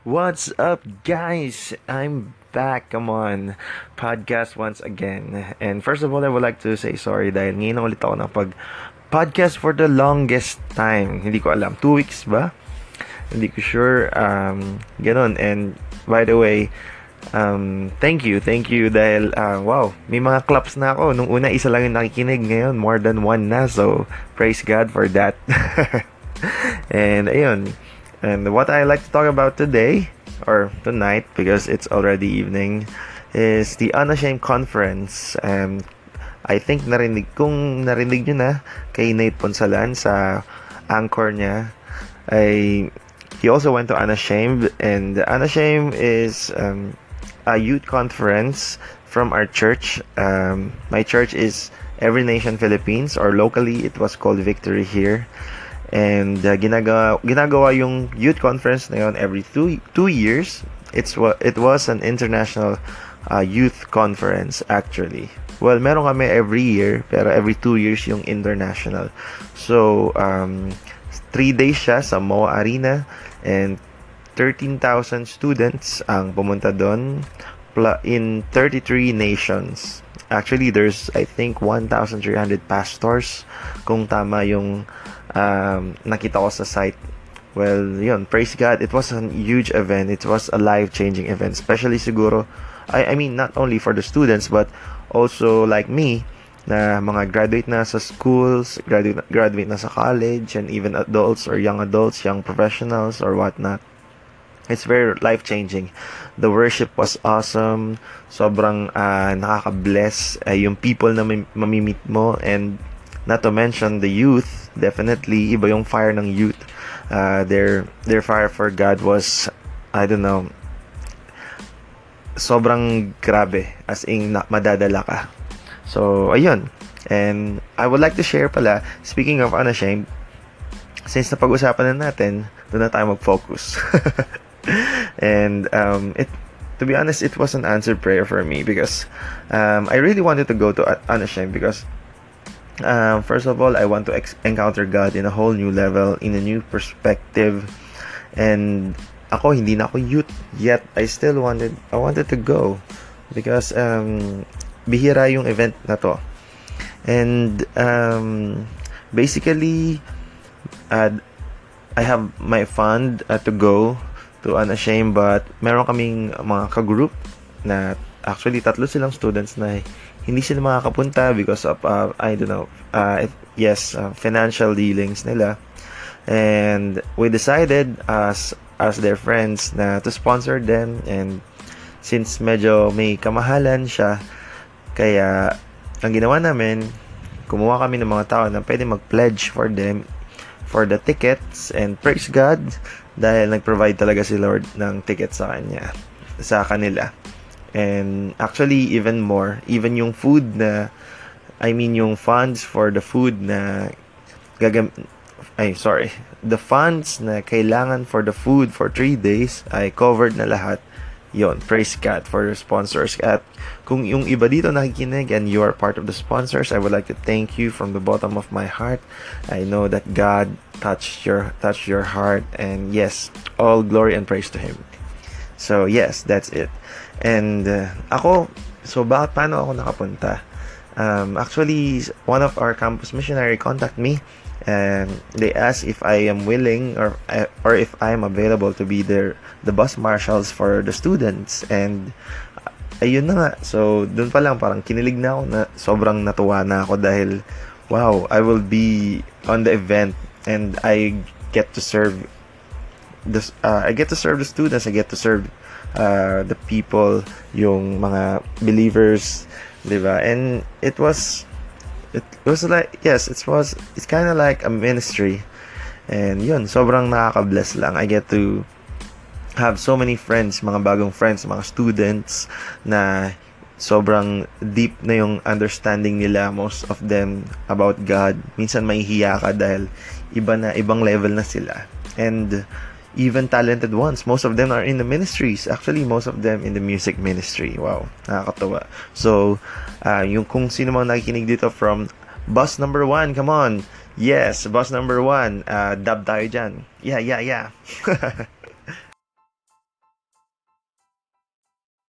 What's up, guys? I'm back. Come on. Podcast once again. And first of all, I would like to say sorry dahil ngayon ulit ako pag podcast for the longest time. Hindi ko alam. Two weeks ba? Hindi ko sure. Um, ganun. And by the way, um, thank you. Thank you dahil, uh, wow, may mga claps na ako. Nung una, isa lang yung nakikinig. Ngayon, more than one na. So, praise God for that. and ayun. And what I like to talk about today, or tonight, because it's already evening, is the Unashamed Conference. Um, I think narinig, kung narinig nyo na kay Nate Ponsalan sa anchor niya, ay he also went to Unashamed, and Unashamed is um, a youth conference from our church. Um, my church is Every Nation Philippines, or locally it was called Victory here. And uh, ginagawa, ginagawa yung youth conference na yun every two, two years. It's It was an international uh, youth conference actually. Well, meron kami every year, pero every two years yung international. So, um, three days siya sa MOA Arena and 13,000 students ang pumunta doon in 33 nations. Actually, there's I think 1,300 pastors kung tama yung um, nakita ko sa site. Well, yun, praise God. It was a huge event. It was a life-changing event. Especially siguro, I, I mean, not only for the students, but also like me, na mga graduate na sa schools, graduate, graduate na sa college, and even adults or young adults, young professionals, or whatnot. It's very life-changing. The worship was awesome. Sobrang uh, nakaka-bless uh, yung people na mamimit mo and not to mention the youth definitely iba yung fire ng youth. Uh, their their fire for God was I don't know sobrang grabe as in na, madadala ka. So ayun. And I would like to share pala speaking of unashamed since napag-usapan na natin, doon na tayo mag-focus. and um, it to be honest, it was an answered prayer for me because um, I really wanted to go to Unashamed because uh, first of all, I want to ex- encounter God in a whole new level, in a new perspective. And ako, hindi na ako youth yet. I still wanted, I wanted to go. Because, um, bihira yung event na to. And, um, basically, uh, I have my fund uh, to go to Unashamed, but meron kaming mga ka-group na actually tatlo silang students na hindi sila makakapunta because of uh, I don't know uh, yes uh, financial dealings nila. And we decided as as their friends na to sponsor them. And since medyo may kamahalan siya kaya ang ginawa namin kumuha kami ng mga tao na pwede mag-pledge for them for the tickets. And praise God dahil nag-provide talaga si Lord ng ticket sa kanya sa kanila And actually, even more, even yung food na, I mean yung funds for the food na gagam ay sorry, the funds na kailangan for the food for 3 days ay covered na lahat. Yon, praise God for your sponsors. At kung yung iba dito nakikinig and you are part of the sponsors, I would like to thank you from the bottom of my heart. I know that God touched your touched your heart and yes, all glory and praise to him. So yes, that's it. And uh, ako, so bakit paano ako nakapunta? Um, actually, one of our campus missionary contact me and they asked if I am willing or uh, or if I am available to be their the bus marshals for the students and uh, ayun na nga so doon pa lang parang kinilig na ako na sobrang natuwa na ako dahil wow I will be on the event and I get to serve the uh, I get to serve the students I get to serve uh, the people, yung mga believers, di ba? And it was, it was like, yes, it was, it's kind of like a ministry. And yun, sobrang nakaka-bless lang. I get to have so many friends, mga bagong friends, mga students na sobrang deep na yung understanding nila most of them about God. Minsan may hiya ka dahil iba na ibang level na sila. And even talented ones. Most of them are in the ministries. Actually, most of them in the music ministry. Wow, nakakatawa. So, uh, yung kung sino mang nakikinig dito from bus number one, come on. Yes, bus number one. Uh, dub tayo dyan. Yeah, yeah, yeah.